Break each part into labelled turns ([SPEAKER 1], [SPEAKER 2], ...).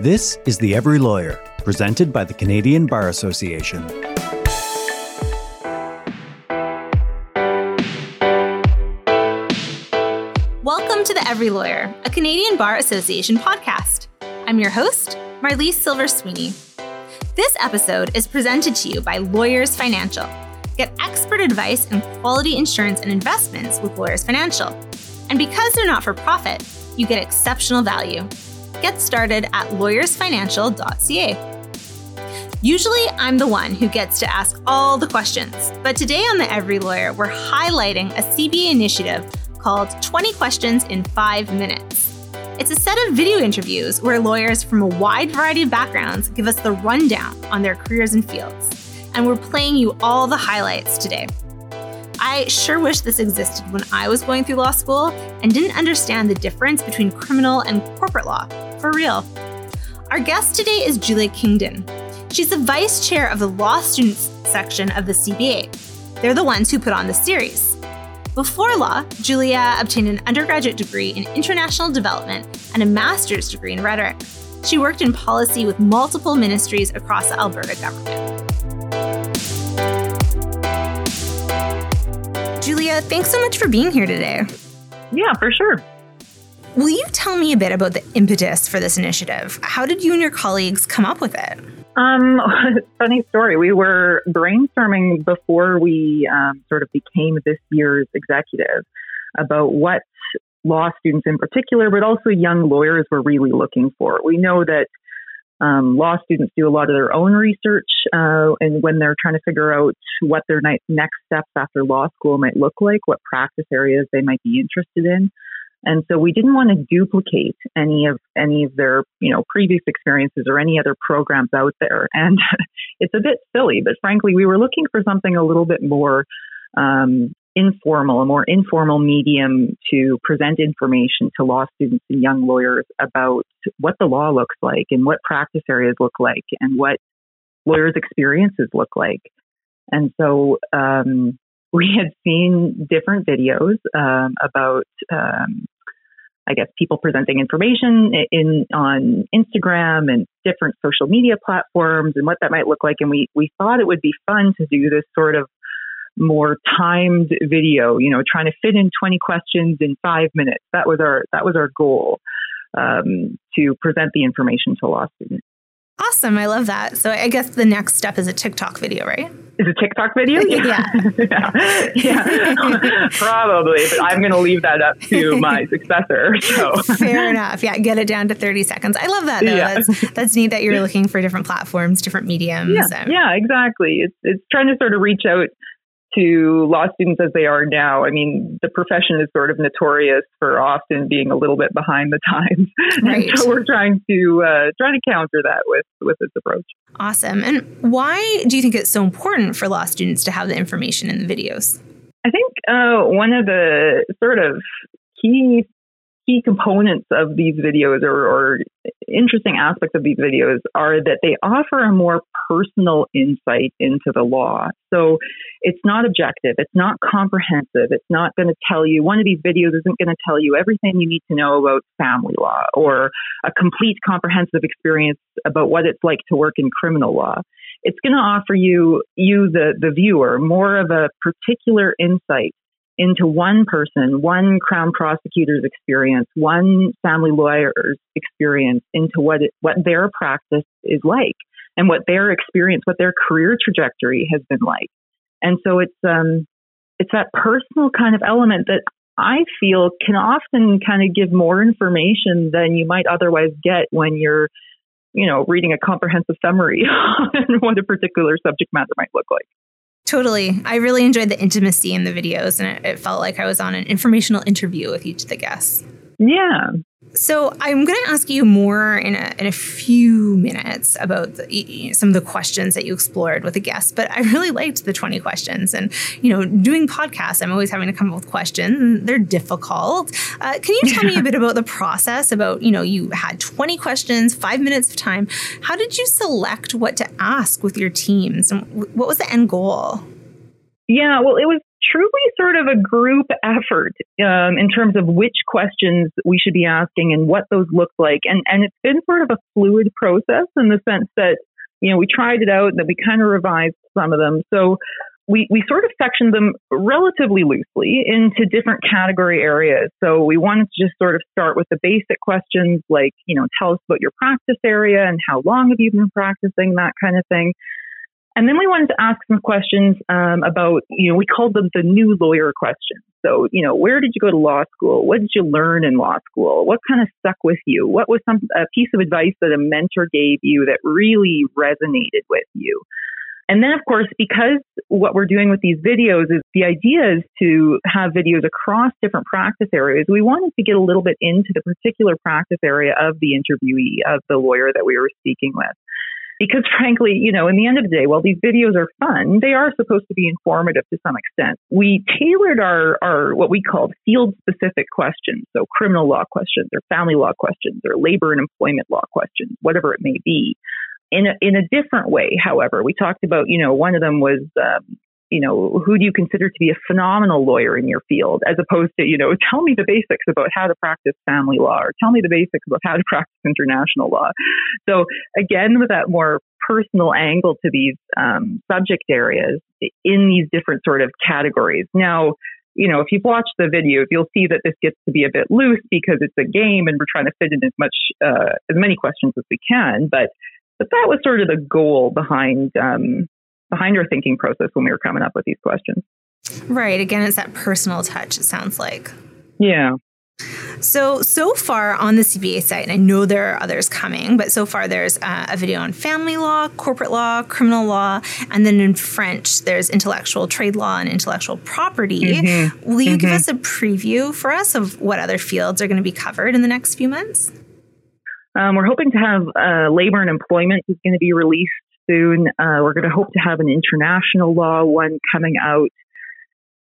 [SPEAKER 1] This is The Every Lawyer, presented by the Canadian Bar Association.
[SPEAKER 2] Welcome to The Every Lawyer, a Canadian Bar Association podcast. I'm your host, Marlise Silver Sweeney. This episode is presented to you by Lawyers Financial. Get expert advice and quality insurance and investments with Lawyers Financial. And because they're not for profit, you get exceptional value. Get started at lawyersfinancial.ca. Usually, I'm the one who gets to ask all the questions, but today on The Every Lawyer, we're highlighting a CBA initiative called 20 Questions in 5 Minutes. It's a set of video interviews where lawyers from a wide variety of backgrounds give us the rundown on their careers and fields. And we're playing you all the highlights today. I sure wish this existed when I was going through law school and didn't understand the difference between criminal and corporate law. For real. Our guest today is Julia Kingdon. She's the vice chair of the law students section of the CBA. They're the ones who put on the series. Before law, Julia obtained an undergraduate degree in international development and a master's degree in rhetoric. She worked in policy with multiple ministries across the Alberta government. Julia, thanks so much for being here today.
[SPEAKER 3] Yeah, for sure.
[SPEAKER 2] Will you tell me a bit about the impetus for this initiative? How did you and your colleagues come up with it?
[SPEAKER 3] Um, funny story. We were brainstorming before we um, sort of became this year's executive about what law students in particular, but also young lawyers were really looking for. We know that um, law students do a lot of their own research, uh, and when they're trying to figure out what their next steps after law school might look like, what practice areas they might be interested in. And so we didn't want to duplicate any of any of their, you know, previous experiences or any other programs out there. And it's a bit silly, but frankly, we were looking for something a little bit more um, informal, a more informal medium to present information to law students and young lawyers about what the law looks like and what practice areas look like and what lawyers' experiences look like. And so um, we had seen different videos um, about, um, I guess, people presenting information in on Instagram and different social media platforms and what that might look like. And we we thought it would be fun to do this sort of more timed video. You know, trying to fit in 20 questions in five minutes. That was our that was our goal um, to present the information to law students.
[SPEAKER 2] Awesome. I love that. So I guess the next step is a TikTok video, right?
[SPEAKER 3] Is a TikTok video?
[SPEAKER 2] Yeah.
[SPEAKER 3] yeah. yeah. Probably, but I'm going to leave that up to my successor. So
[SPEAKER 2] fair enough. Yeah. Get it down to 30 seconds. I love that though. Yeah. That's, that's neat that you're looking for different platforms, different mediums.
[SPEAKER 3] Yeah. Yeah, exactly. It's, it's trying to sort of reach out to law students as they are now. I mean, the profession is sort of notorious for often being a little bit behind the times, right. and so we're trying to uh, trying to counter that with with this approach.
[SPEAKER 2] Awesome. And why do you think it's so important for law students to have the information in the videos?
[SPEAKER 3] I think uh, one of the sort of key key components of these videos or, or, interesting aspects of these videos are that they offer a more personal insight into the law. So it's not objective, it's not comprehensive, it's not going to tell you, one of these videos isn't going to tell you everything you need to know about family law or a complete comprehensive experience about what it's like to work in criminal law. It's going to offer you, you the, the viewer, more of a particular insight into one person, one Crown prosecutor's experience, one family lawyer's experience into what it, what their practice is like and what their experience, what their career trajectory has been like. And so it's um, it's that personal kind of element that I feel can often kind of give more information than you might otherwise get when you're, you know, reading a comprehensive summary on what a particular subject matter might look like.
[SPEAKER 2] Totally. I really enjoyed the intimacy in the videos, and it, it felt like I was on an informational interview with each of the guests.
[SPEAKER 3] Yeah.
[SPEAKER 2] So I'm going to ask you more in a, in a few minutes about the, some of the questions that you explored with the guests, but I really liked the 20 questions. And, you know, doing podcasts, I'm always having to come up with questions. They're difficult. Uh, can you tell me a bit about the process about, you know, you had 20 questions, five minutes of time. How did you select what to ask with your teams? And what was the end goal?
[SPEAKER 3] Yeah, well, it was truly sort of a group effort um, in terms of which questions we should be asking and what those look like. And, and it's been sort of a fluid process in the sense that, you know, we tried it out and then we kind of revised some of them. So we, we sort of sectioned them relatively loosely into different category areas. So we wanted to just sort of start with the basic questions like, you know, tell us about your practice area and how long have you been practicing, that kind of thing. And then we wanted to ask some questions um, about, you know, we called them the new lawyer questions. So, you know, where did you go to law school? What did you learn in law school? What kind of stuck with you? What was some a piece of advice that a mentor gave you that really resonated with you? And then, of course, because what we're doing with these videos is the idea is to have videos across different practice areas, we wanted to get a little bit into the particular practice area of the interviewee, of the lawyer that we were speaking with. Because frankly, you know, in the end of the day, while these videos are fun, they are supposed to be informative to some extent. We tailored our, our what we called field specific questions. So criminal law questions or family law questions or labor and employment law questions, whatever it may be in a, in a different way, however, we talked about, you know, one of them was, um, you know, who do you consider to be a phenomenal lawyer in your field, as opposed to, you know, tell me the basics about how to practice family law or tell me the basics about how to practice international law. So again, with that more personal angle to these um, subject areas in these different sort of categories. Now, you know, if you've watched the videos, you'll see that this gets to be a bit loose because it's a game and we're trying to fit in as much, uh, as many questions as we can. But but that was sort of the goal behind um, behind our thinking process when we were coming up with these questions.
[SPEAKER 2] Right. Again, it's that personal touch. It sounds like.
[SPEAKER 3] Yeah.
[SPEAKER 2] So, so far on the CBA site, and I know there are others coming, but so far there's uh, a video on family law, corporate law, criminal law, and then in French, there's intellectual trade law and intellectual property. Mm-hmm. Will you mm-hmm. give us a preview for us of what other fields are going to be covered in the next few months?
[SPEAKER 3] Um, we're hoping to have uh, labor and employment is going to be released soon. Uh, we're going to hope to have an international law one coming out.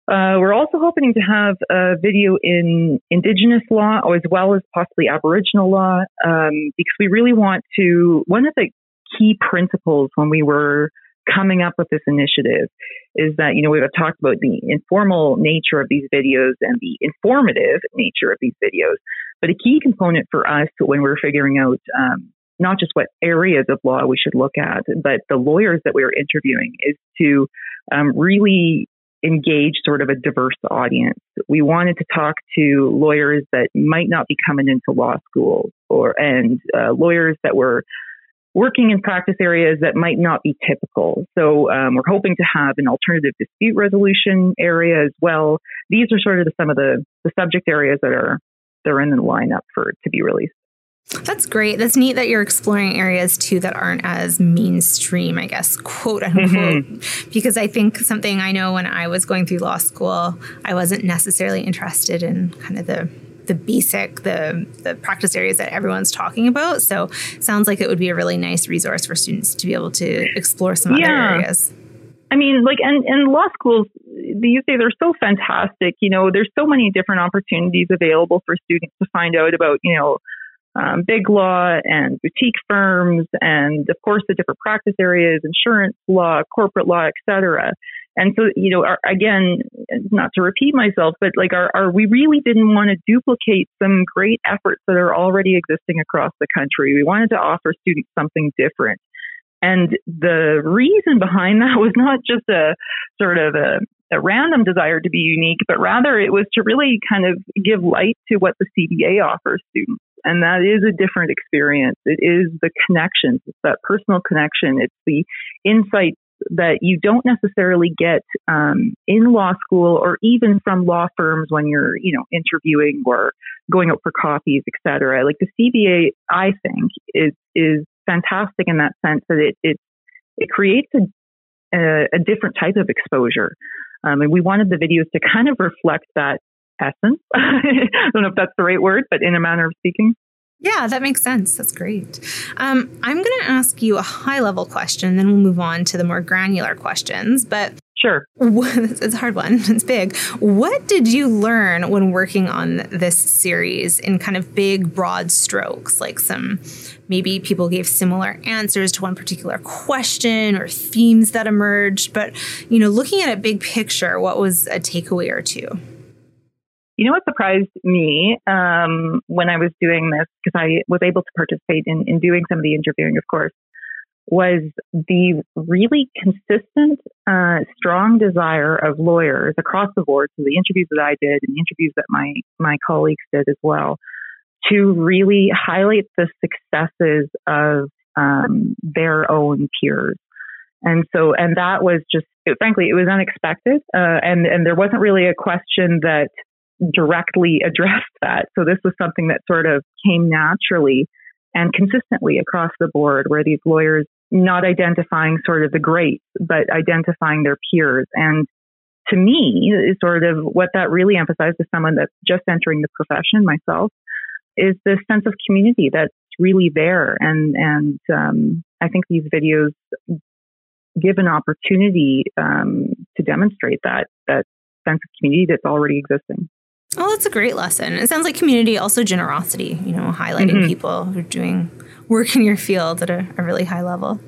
[SPEAKER 3] Uh, we're also hoping to have a video in Indigenous law as well as possibly Aboriginal law um, because we really want to. One of the key principles when we were coming up with this initiative is that, you know, we've talked about the informal nature of these videos and the informative nature of these videos. But a key component for us when we're figuring out um, not just what areas of law we should look at, but the lawyers that we are interviewing is to um, really engage sort of a diverse audience. We wanted to talk to lawyers that might not be coming into law school or and uh, lawyers that were working in practice areas that might not be typical. So um, we're hoping to have an alternative dispute resolution area as well. These are sort of the, some of the, the subject areas that are they're in the lineup for to be released.
[SPEAKER 2] That's great. That's neat that you're exploring areas too that aren't as mainstream, I guess, quote unquote. Mm-hmm. Because I think something I know when I was going through law school, I wasn't necessarily interested in kind of the the basic, the the practice areas that everyone's talking about. So sounds like it would be a really nice resource for students to be able to explore some yeah. other areas.
[SPEAKER 3] I mean, like, and, and law schools these days are so fantastic. You know, there's so many different opportunities available for students to find out about, you know, um, big law and boutique firms, and of course the different practice areas, insurance law, corporate law, etc. And so, you know, our, again, not to repeat myself, but like, our, our, we really didn't want to duplicate some great efforts that are already existing across the country. We wanted to offer students something different. And the reason behind that was not just a sort of a, a random desire to be unique, but rather it was to really kind of give light to what the CBA offers students. And that is a different experience. It is the connections, it's that personal connection, it's the insights that you don't necessarily get um, in law school or even from law firms when you're, you know, interviewing or going out for coffees, et cetera. Like the CBA, I think, is is fantastic in that sense that it it, it creates a, a, a different type of exposure. Um, and we wanted the videos to kind of reflect that essence. I don't know if that's the right word, but in a manner of speaking.
[SPEAKER 2] Yeah, that makes sense. That's great. Um, I'm going to ask you a high level question, then we'll move on to the more granular questions. But
[SPEAKER 3] Sure.
[SPEAKER 2] It's a hard one. It's big. What did you learn when working on this series in kind of big, broad strokes? Like some, maybe people gave similar answers to one particular question or themes that emerged. But, you know, looking at a big picture, what was a takeaway or two?
[SPEAKER 3] You know what surprised me um, when I was doing this, because I was able to participate in, in doing some of the interviewing, of course, was the really consistent, uh, strong desire of lawyers across the board. So the interviews that I did and the interviews that my, my colleagues did as well to really highlight the successes of um, their own peers. And so, and that was just, it, frankly, it was unexpected. Uh, and, and there wasn't really a question that directly addressed that. So this was something that sort of came naturally and consistently across the board where these lawyers not identifying sort of the greats, but identifying their peers. And to me, is sort of what that really emphasized to someone that's just entering the profession myself is this sense of community that's really there. And, and, um, I think these videos give an opportunity, um, to demonstrate that, that sense of community that's already existing.
[SPEAKER 2] Oh, that's a great lesson. It sounds like community, also generosity, you know, highlighting mm-hmm. people who are doing work in your field at a, a really high level.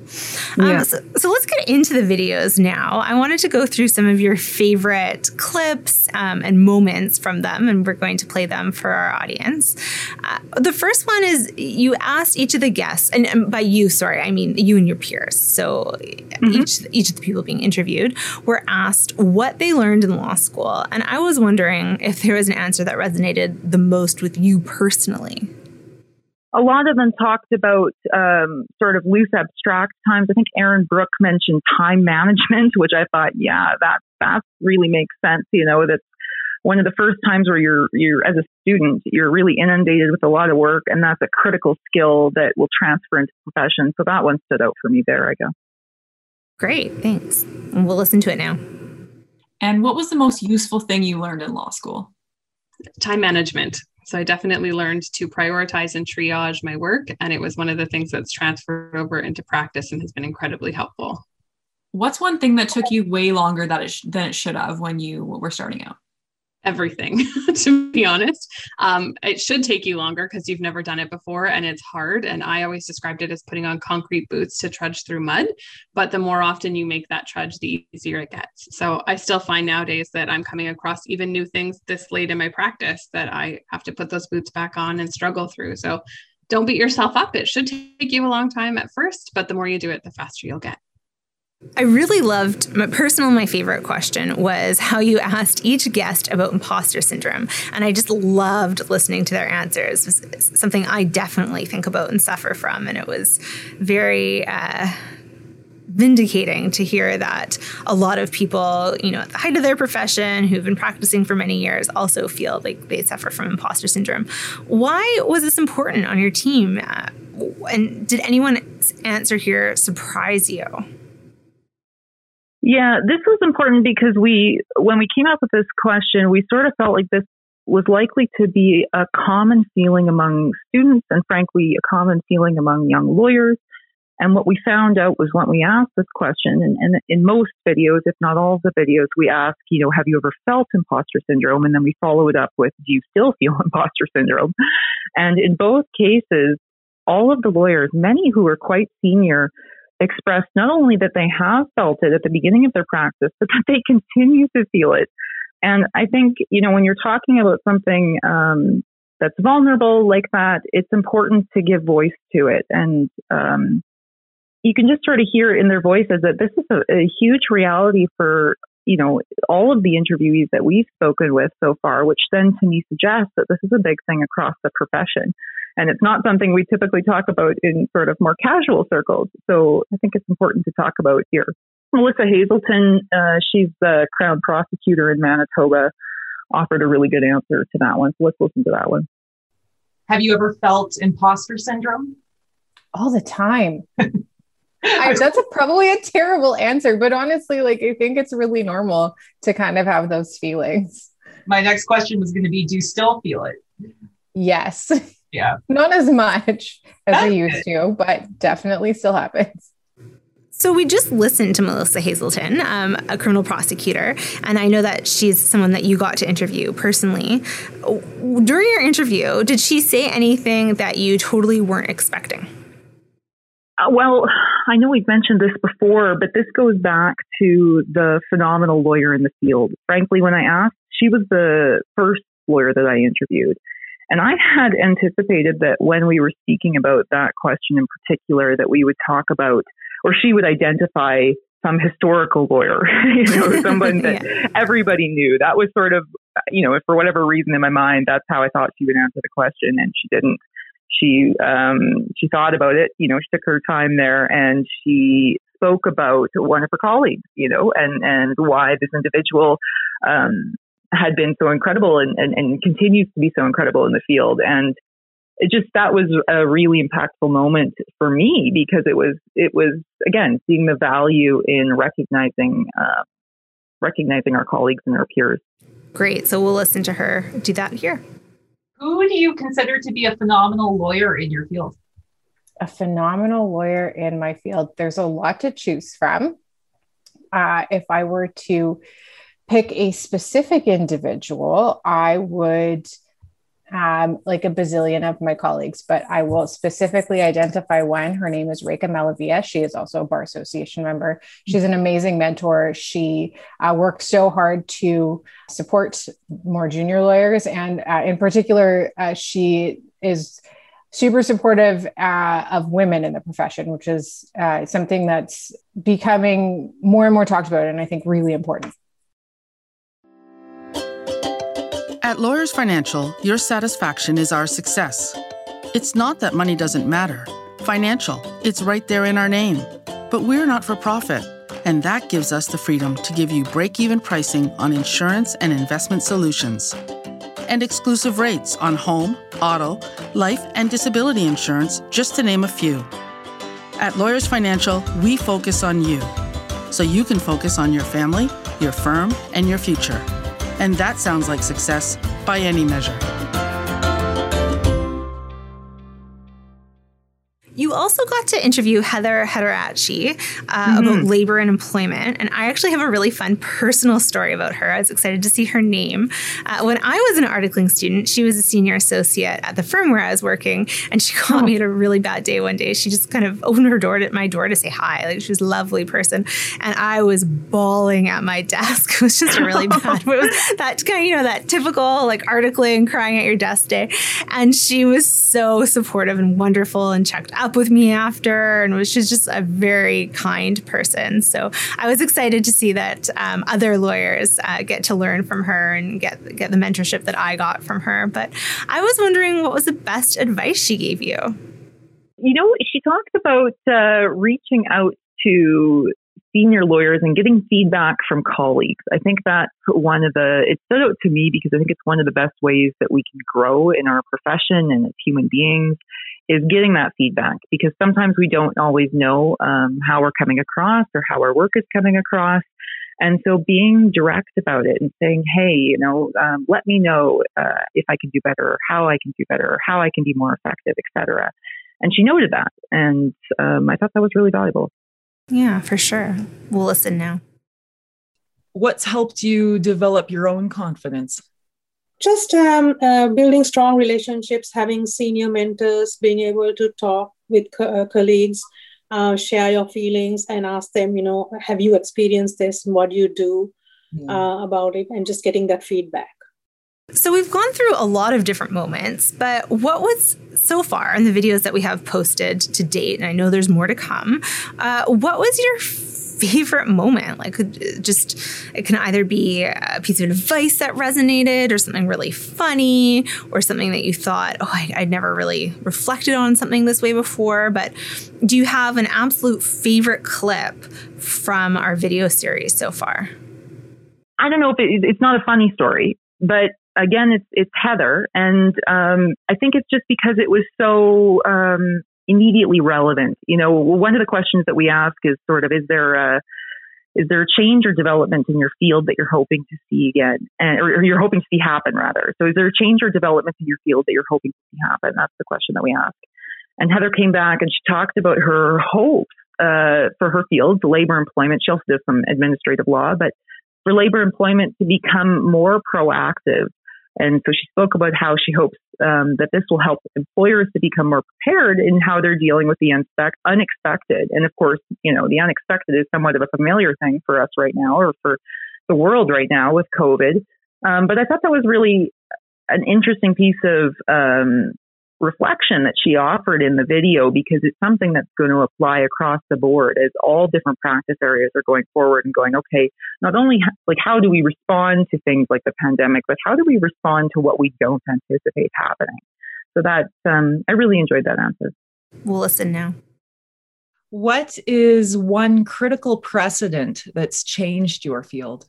[SPEAKER 2] Um, yeah. so, so, let's get into the videos now. I wanted to go through some of your favorite clips um, and moments from them, and we're going to play them for our audience. Uh, the first one is you asked each of the guests, and, and, by you, sorry, I mean you and your peers. So mm-hmm. each each of the people being interviewed were asked what they learned in law school, and I was wondering if there was an answer that resonated the most with you personally
[SPEAKER 3] a lot of them talked about um, sort of loose abstract times. I think Erin Brook mentioned time management, which I thought, yeah, that that really makes sense. You know, that's one of the first times where you're you're as a student, you're really inundated with a lot of work, and that's a critical skill that will transfer into profession. So that one stood out for me there. I guess.
[SPEAKER 2] Great, thanks. we'll listen to it now.
[SPEAKER 4] And what was the most useful thing you learned in law school?
[SPEAKER 5] Time management. So I definitely learned to prioritize and triage my work. And it was one of the things that's transferred over into practice and has been incredibly helpful.
[SPEAKER 4] What's one thing that took you way longer that it sh- than it should have when you were starting out?
[SPEAKER 5] Everything, to be honest. Um, it should take you longer because you've never done it before and it's hard. And I always described it as putting on concrete boots to trudge through mud. But the more often you make that trudge, the easier it gets. So I still find nowadays that I'm coming across even new things this late in my practice that I have to put those boots back on and struggle through. So don't beat yourself up. It should take you a long time at first, but the more you do it, the faster you'll get.
[SPEAKER 2] I really loved my personal my favorite question was how you asked each guest about imposter syndrome and I just loved listening to their answers. Something I definitely think about and suffer from and it was very uh, vindicating to hear that a lot of people, you know, at the height of their profession who've been practicing for many years also feel like they suffer from imposter syndrome. Why was this important on your team? Uh, and did anyone's answer here surprise you?
[SPEAKER 3] Yeah, this was important because we, when we came up with this question, we sort of felt like this was likely to be a common feeling among students and frankly, a common feeling among young lawyers. And what we found out was when we asked this question, and, and in most videos, if not all of the videos, we ask, you know, have you ever felt imposter syndrome? And then we follow it up with, do you still feel imposter syndrome? And in both cases, all of the lawyers, many who were quite senior, expressed not only that they have felt it at the beginning of their practice, but that they continue to feel it. And I think, you know, when you're talking about something um, that's vulnerable like that, it's important to give voice to it. And um, you can just sort of hear in their voices that this is a, a huge reality for, you know, all of the interviewees that we've spoken with so far, which then to me suggests that this is a big thing across the profession. And it's not something we typically talk about in sort of more casual circles. So I think it's important to talk about here. Melissa Hazelton, uh, she's the Crown prosecutor in Manitoba, offered a really good answer to that one. So let's listen to that one.
[SPEAKER 4] Have you ever felt imposter syndrome?
[SPEAKER 6] All the time. I, that's a, probably a terrible answer, but honestly, like I think it's really normal to kind of have those feelings.
[SPEAKER 4] My next question was going to be Do you still feel it?
[SPEAKER 6] Yes.
[SPEAKER 4] Yeah.
[SPEAKER 6] Not as much as I used to, but definitely still happens.
[SPEAKER 2] So we just listened to Melissa Hazelton, um, a criminal prosecutor, and I know that she's someone that you got to interview personally. During your interview, did she say anything that you totally weren't expecting?
[SPEAKER 3] Uh, well, I know we've mentioned this before, but this goes back to the phenomenal lawyer in the field. Frankly, when I asked, she was the first lawyer that I interviewed. And I had anticipated that when we were speaking about that question in particular, that we would talk about or she would identify some historical lawyer, you know, someone that yeah. everybody knew. That was sort of, you know, for whatever reason in my mind, that's how I thought she would answer the question, and she didn't. She um, she thought about it, you know, she took her time there, and she spoke about one of her colleagues, you know, and and why this individual um, had been so incredible and, and, and continues to be so incredible in the field. And it just that was a really impactful moment for me because it was it was again seeing the value in recognizing uh, recognizing our colleagues and our peers.
[SPEAKER 2] Great. So we'll listen to her do that here.
[SPEAKER 4] Who do you consider to be a phenomenal lawyer in your field?
[SPEAKER 6] A phenomenal lawyer in my field. There's a lot to choose from. Uh, if I were to pick a specific individual, I would um, like a bazillion of my colleagues, but I will specifically identify one. Her name is Reka Malavia. She is also a Bar Association member. She's an amazing mentor. She uh, works so hard to support more junior lawyers. And uh, in particular, uh, she is super supportive uh, of women in the profession, which is uh, something that's becoming more and more talked about and I think really important.
[SPEAKER 7] At Lawyers Financial, your satisfaction is our success. It's not that money doesn't matter. Financial, it's right there in our name. But we're not for profit, and that gives us the freedom to give you break even pricing on insurance and investment solutions, and exclusive rates on home, auto, life, and disability insurance, just to name a few. At Lawyers Financial, we focus on you, so you can focus on your family, your firm, and your future. And that sounds like success by any measure.
[SPEAKER 2] Also got to interview Heather Hettiarachchi uh, mm-hmm. about labor and employment. And I actually have a really fun personal story about her. I was excited to see her name. Uh, when I was an articling student, she was a senior associate at the firm where I was working. And she called oh. me at a really bad day one day. She just kind of opened her door at my door to say hi. Like she was a lovely person. And I was bawling at my desk. It was just a really bad, it was that kind of, you know, that typical like articling, crying at your desk day. And she was so supportive and wonderful and checked up with me after and was just, just a very kind person. So I was excited to see that um, other lawyers uh, get to learn from her and get get the mentorship that I got from her. But I was wondering what was the best advice she gave you.
[SPEAKER 3] You know, she talked about uh, reaching out to senior lawyers and getting feedback from colleagues. I think that's one of the, it stood out to me because I think it's one of the best ways that we can grow in our profession and as human beings is getting that feedback because sometimes we don't always know um, how we're coming across or how our work is coming across. And so being direct about it and saying, hey, you know, um, let me know uh, if I can do better or how I can do better or how I can be more effective, etc. And she noted that. And um, I thought that was really valuable.
[SPEAKER 2] Yeah, for sure. We'll listen now.
[SPEAKER 8] What's helped you develop your own confidence?
[SPEAKER 9] Just um, uh, building strong relationships, having senior mentors, being able to talk with co- uh, colleagues, uh, share your feelings, and ask them, you know, have you experienced this? And what do you do uh, about it, and just getting that feedback.
[SPEAKER 2] So we've gone through a lot of different moments, but what was so far in the videos that we have posted to date, and I know there's more to come, uh, what was your favorite moment? Like, just it can either be a piece of advice that resonated, or something really funny, or something that you thought, oh, I, would never really reflected on something this way before. But do you have an absolute favorite clip from our video series so far?
[SPEAKER 3] I don't know if it, it's not a funny story, but again, it's it's Heather, and um, I think it's just because it was so um, immediately relevant. You know, one of the questions that we ask is sort of, is there a, is there a change or development in your field that you're hoping to see again, and, or, you're hoping to see happen rather? So, is there a change or development in your field that you're hoping to see happen? That's the question that we ask. And Heather came back and she talked about her hopes uh, for her field, labor employment. She also does some administrative law, but for labor employment to become more proactive. And so she spoke about how she hopes um, that this will help employers to become more prepared in how they're dealing with the unexpected. And of course, you know, the unexpected is somewhat of a familiar thing for us right now or for the world right now with COVID. Um, but I thought that was really an interesting piece of um, reflection that she offered in the video because it's something that's going to apply across the board as all different practice areas are going forward and going, okay, not only like how do we respond to things like the pandemic, but how do we respond to what we don't anticipate happening? So that um, I really enjoyed that answer.
[SPEAKER 2] We'll listen now.
[SPEAKER 8] What is one critical precedent that's changed your field?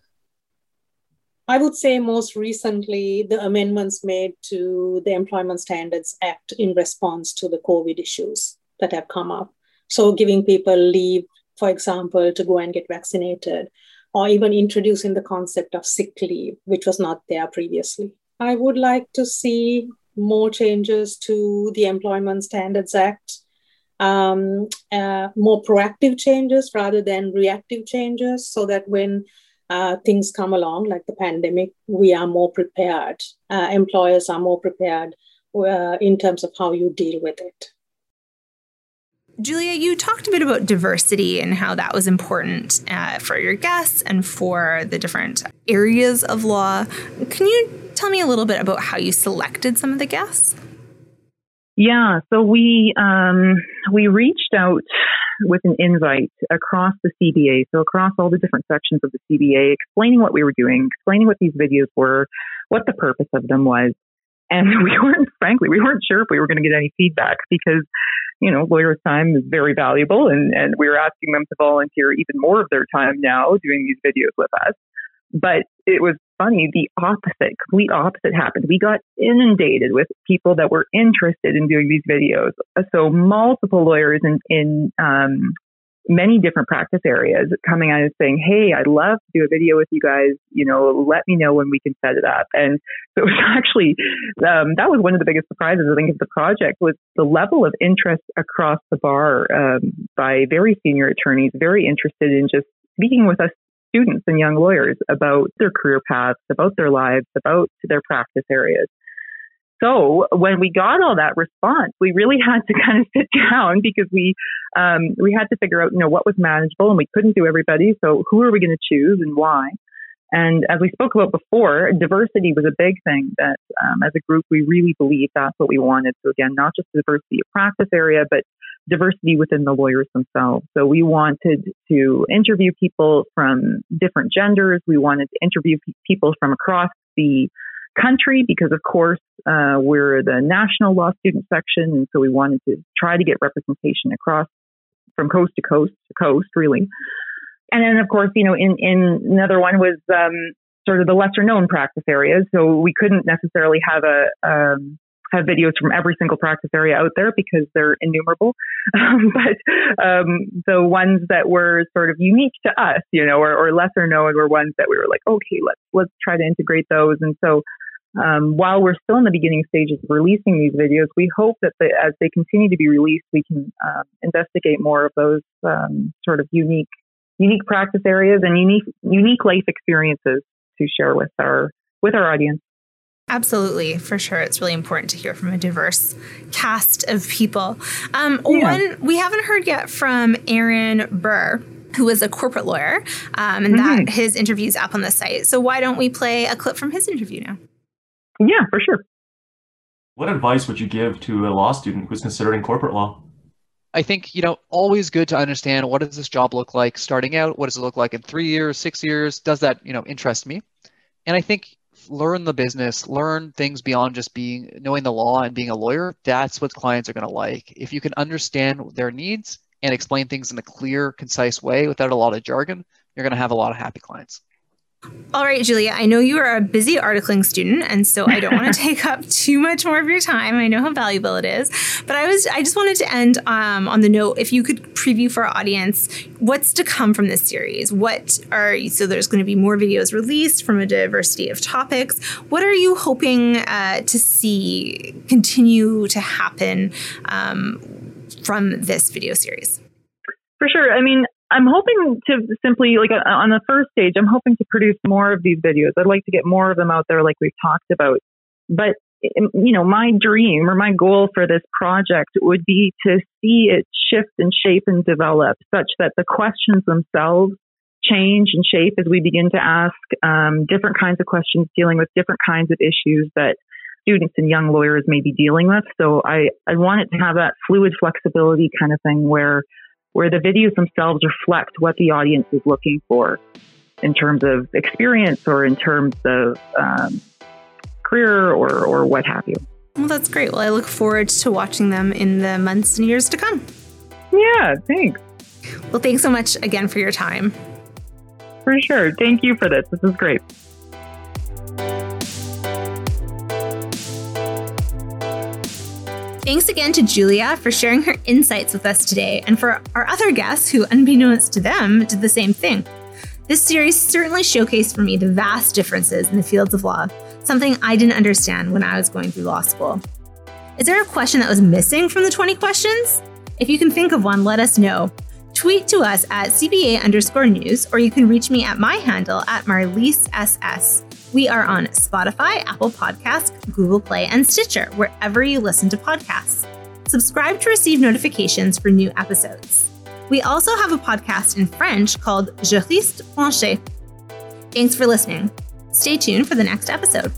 [SPEAKER 9] I would say most recently, the amendments made to the Employment Standards Act in response to the COVID issues that have come up. So, giving people leave, for example, to go and get vaccinated, or even introducing the concept of sick leave, which was not there previously. I would like to see more changes to the Employment Standards Act, um, uh, more proactive changes rather than reactive changes, so that when uh, things come along, like the pandemic, we are more prepared. Uh, employers are more prepared uh, in terms of how you deal with it.
[SPEAKER 2] Julia, you talked a bit about diversity and how that was important uh, for your guests and for the different areas of law. Can you tell me a little bit about how you selected some of the guests?
[SPEAKER 3] Yeah, so we um, we reached out with an invite across the CBA, so across all the different sections of the CBA, explaining what we were doing, explaining what these videos were, what the purpose of them was. And we weren't, frankly, we weren't sure if we were going to get any feedback because, you know, lawyers' time is very valuable and, and we were asking them to volunteer even more of their time now doing these videos with us. But it was funny, the opposite, complete opposite happened. We got inundated with people that were interested in doing these videos. So multiple lawyers in, in um, many different practice areas coming out and saying, Hey, I'd love to do a video with you guys. You know, let me know when we can set it up. And so it was actually, um, that was one of the biggest surprises, I think, of the project was the level of interest across the bar um, by very senior attorneys, very interested in just speaking with us students and young lawyers about their career paths, about their lives, about their practice areas. So when we got all that response, we really had to kind of sit down because we um, we had to figure out you know what was manageable and we couldn't do everybody. So who are we going to choose and why? And as we spoke about before, diversity was a big thing that um, as a group we really believed that's what we wanted. So again, not just diversity of practice area, but diversity within the lawyers themselves. So we wanted to interview people from different genders. We wanted to interview people from across the country because, of course, uh, we're the national law student section, and so we wanted to try to get representation across from coast to coast to coast, really. And then, of course, you know, in, in another one was um, sort of the lesser known practice areas. So we couldn't necessarily have a um, have videos from every single practice area out there because they're innumerable. Um, but um, the ones that were sort of unique to us, you know, or, or, lesser known were ones that we were like, okay, let's let's try to integrate those. And so um, while we're still in the beginning stages of releasing these videos, we hope that as they continue to be released, we can um, investigate more of those um, sort of unique unique practice areas and unique unique life experiences to share with our with our audience.
[SPEAKER 2] Absolutely, for sure. It's really important to hear from a diverse cast of people. Um, yeah. One we haven't heard yet from Aaron Baer, who is a corporate lawyer, um, and mm-hmm. that his interview is up on the site. So why don't we play a clip from his interview now?
[SPEAKER 3] Yeah, for sure.
[SPEAKER 10] What advice would you give to a law student who's considering corporate law?
[SPEAKER 11] I think, you know, always good to understand what does this job look like starting out? What does it look like in three years, six years? Does that, you know, interest me? And I think learn the business, learn things beyond just being knowing the law and being a lawyer. That's what clients are going to like. If you can understand their needs and explain things in a clear, concise way without a lot of jargon, you're going to have a lot of happy clients.
[SPEAKER 2] All right, Julia, I know you are a busy articling student, and so I don't want to take up too much more of your time. I know how valuable it is, but I was I just wanted to end um, on the note if you could preview for our audience what's to come from this series. What are so there's going to be more videos released from a diversity of topics. What are you hoping uh, to see continue to happen um, from this video series?
[SPEAKER 3] For sure. I mean, I'm hoping to simply, like uh, on the first stage, I'm hoping to produce more of these videos. I'd like to get more of them out there, like we've talked about. But, um, you know, my dream or my goal for this project would be to see it shift and shape and develop such that the questions themselves change and shape as we begin to ask um, different kinds of questions dealing with different kinds of issues that students and young lawyers may be dealing with. So I, I want it to have that fluid flexibility kind of thing where where the videos themselves reflect what the audience is looking for in terms of experience or in terms of um, career or, or what have you.
[SPEAKER 2] Well, that's great. Well, I look forward to watching them in the months and years to come.
[SPEAKER 3] Yeah, thanks.
[SPEAKER 2] Well, thanks so much again for your time.
[SPEAKER 3] For sure. Thank you for this. This is great.
[SPEAKER 2] Thanks again to Julia for sharing her insights with us today, and for our other guests who, unbeknownst to them, did the same thing. This series certainly showcased for me the vast differences in the fields of law, something I didn't understand when I was going through law school. Is there a question that was missing from the 20 questions? If you can think of one, let us know. Tweet to us at CBA underscore news, or you can reach me at my handle at Marlise SS. We are on Spotify, Apple Podcasts, Google Play, and Stitcher, wherever you listen to podcasts. Subscribe to receive notifications for new episodes. We also have a podcast in French called Juriste branché. Thanks for listening. Stay tuned for the next episode.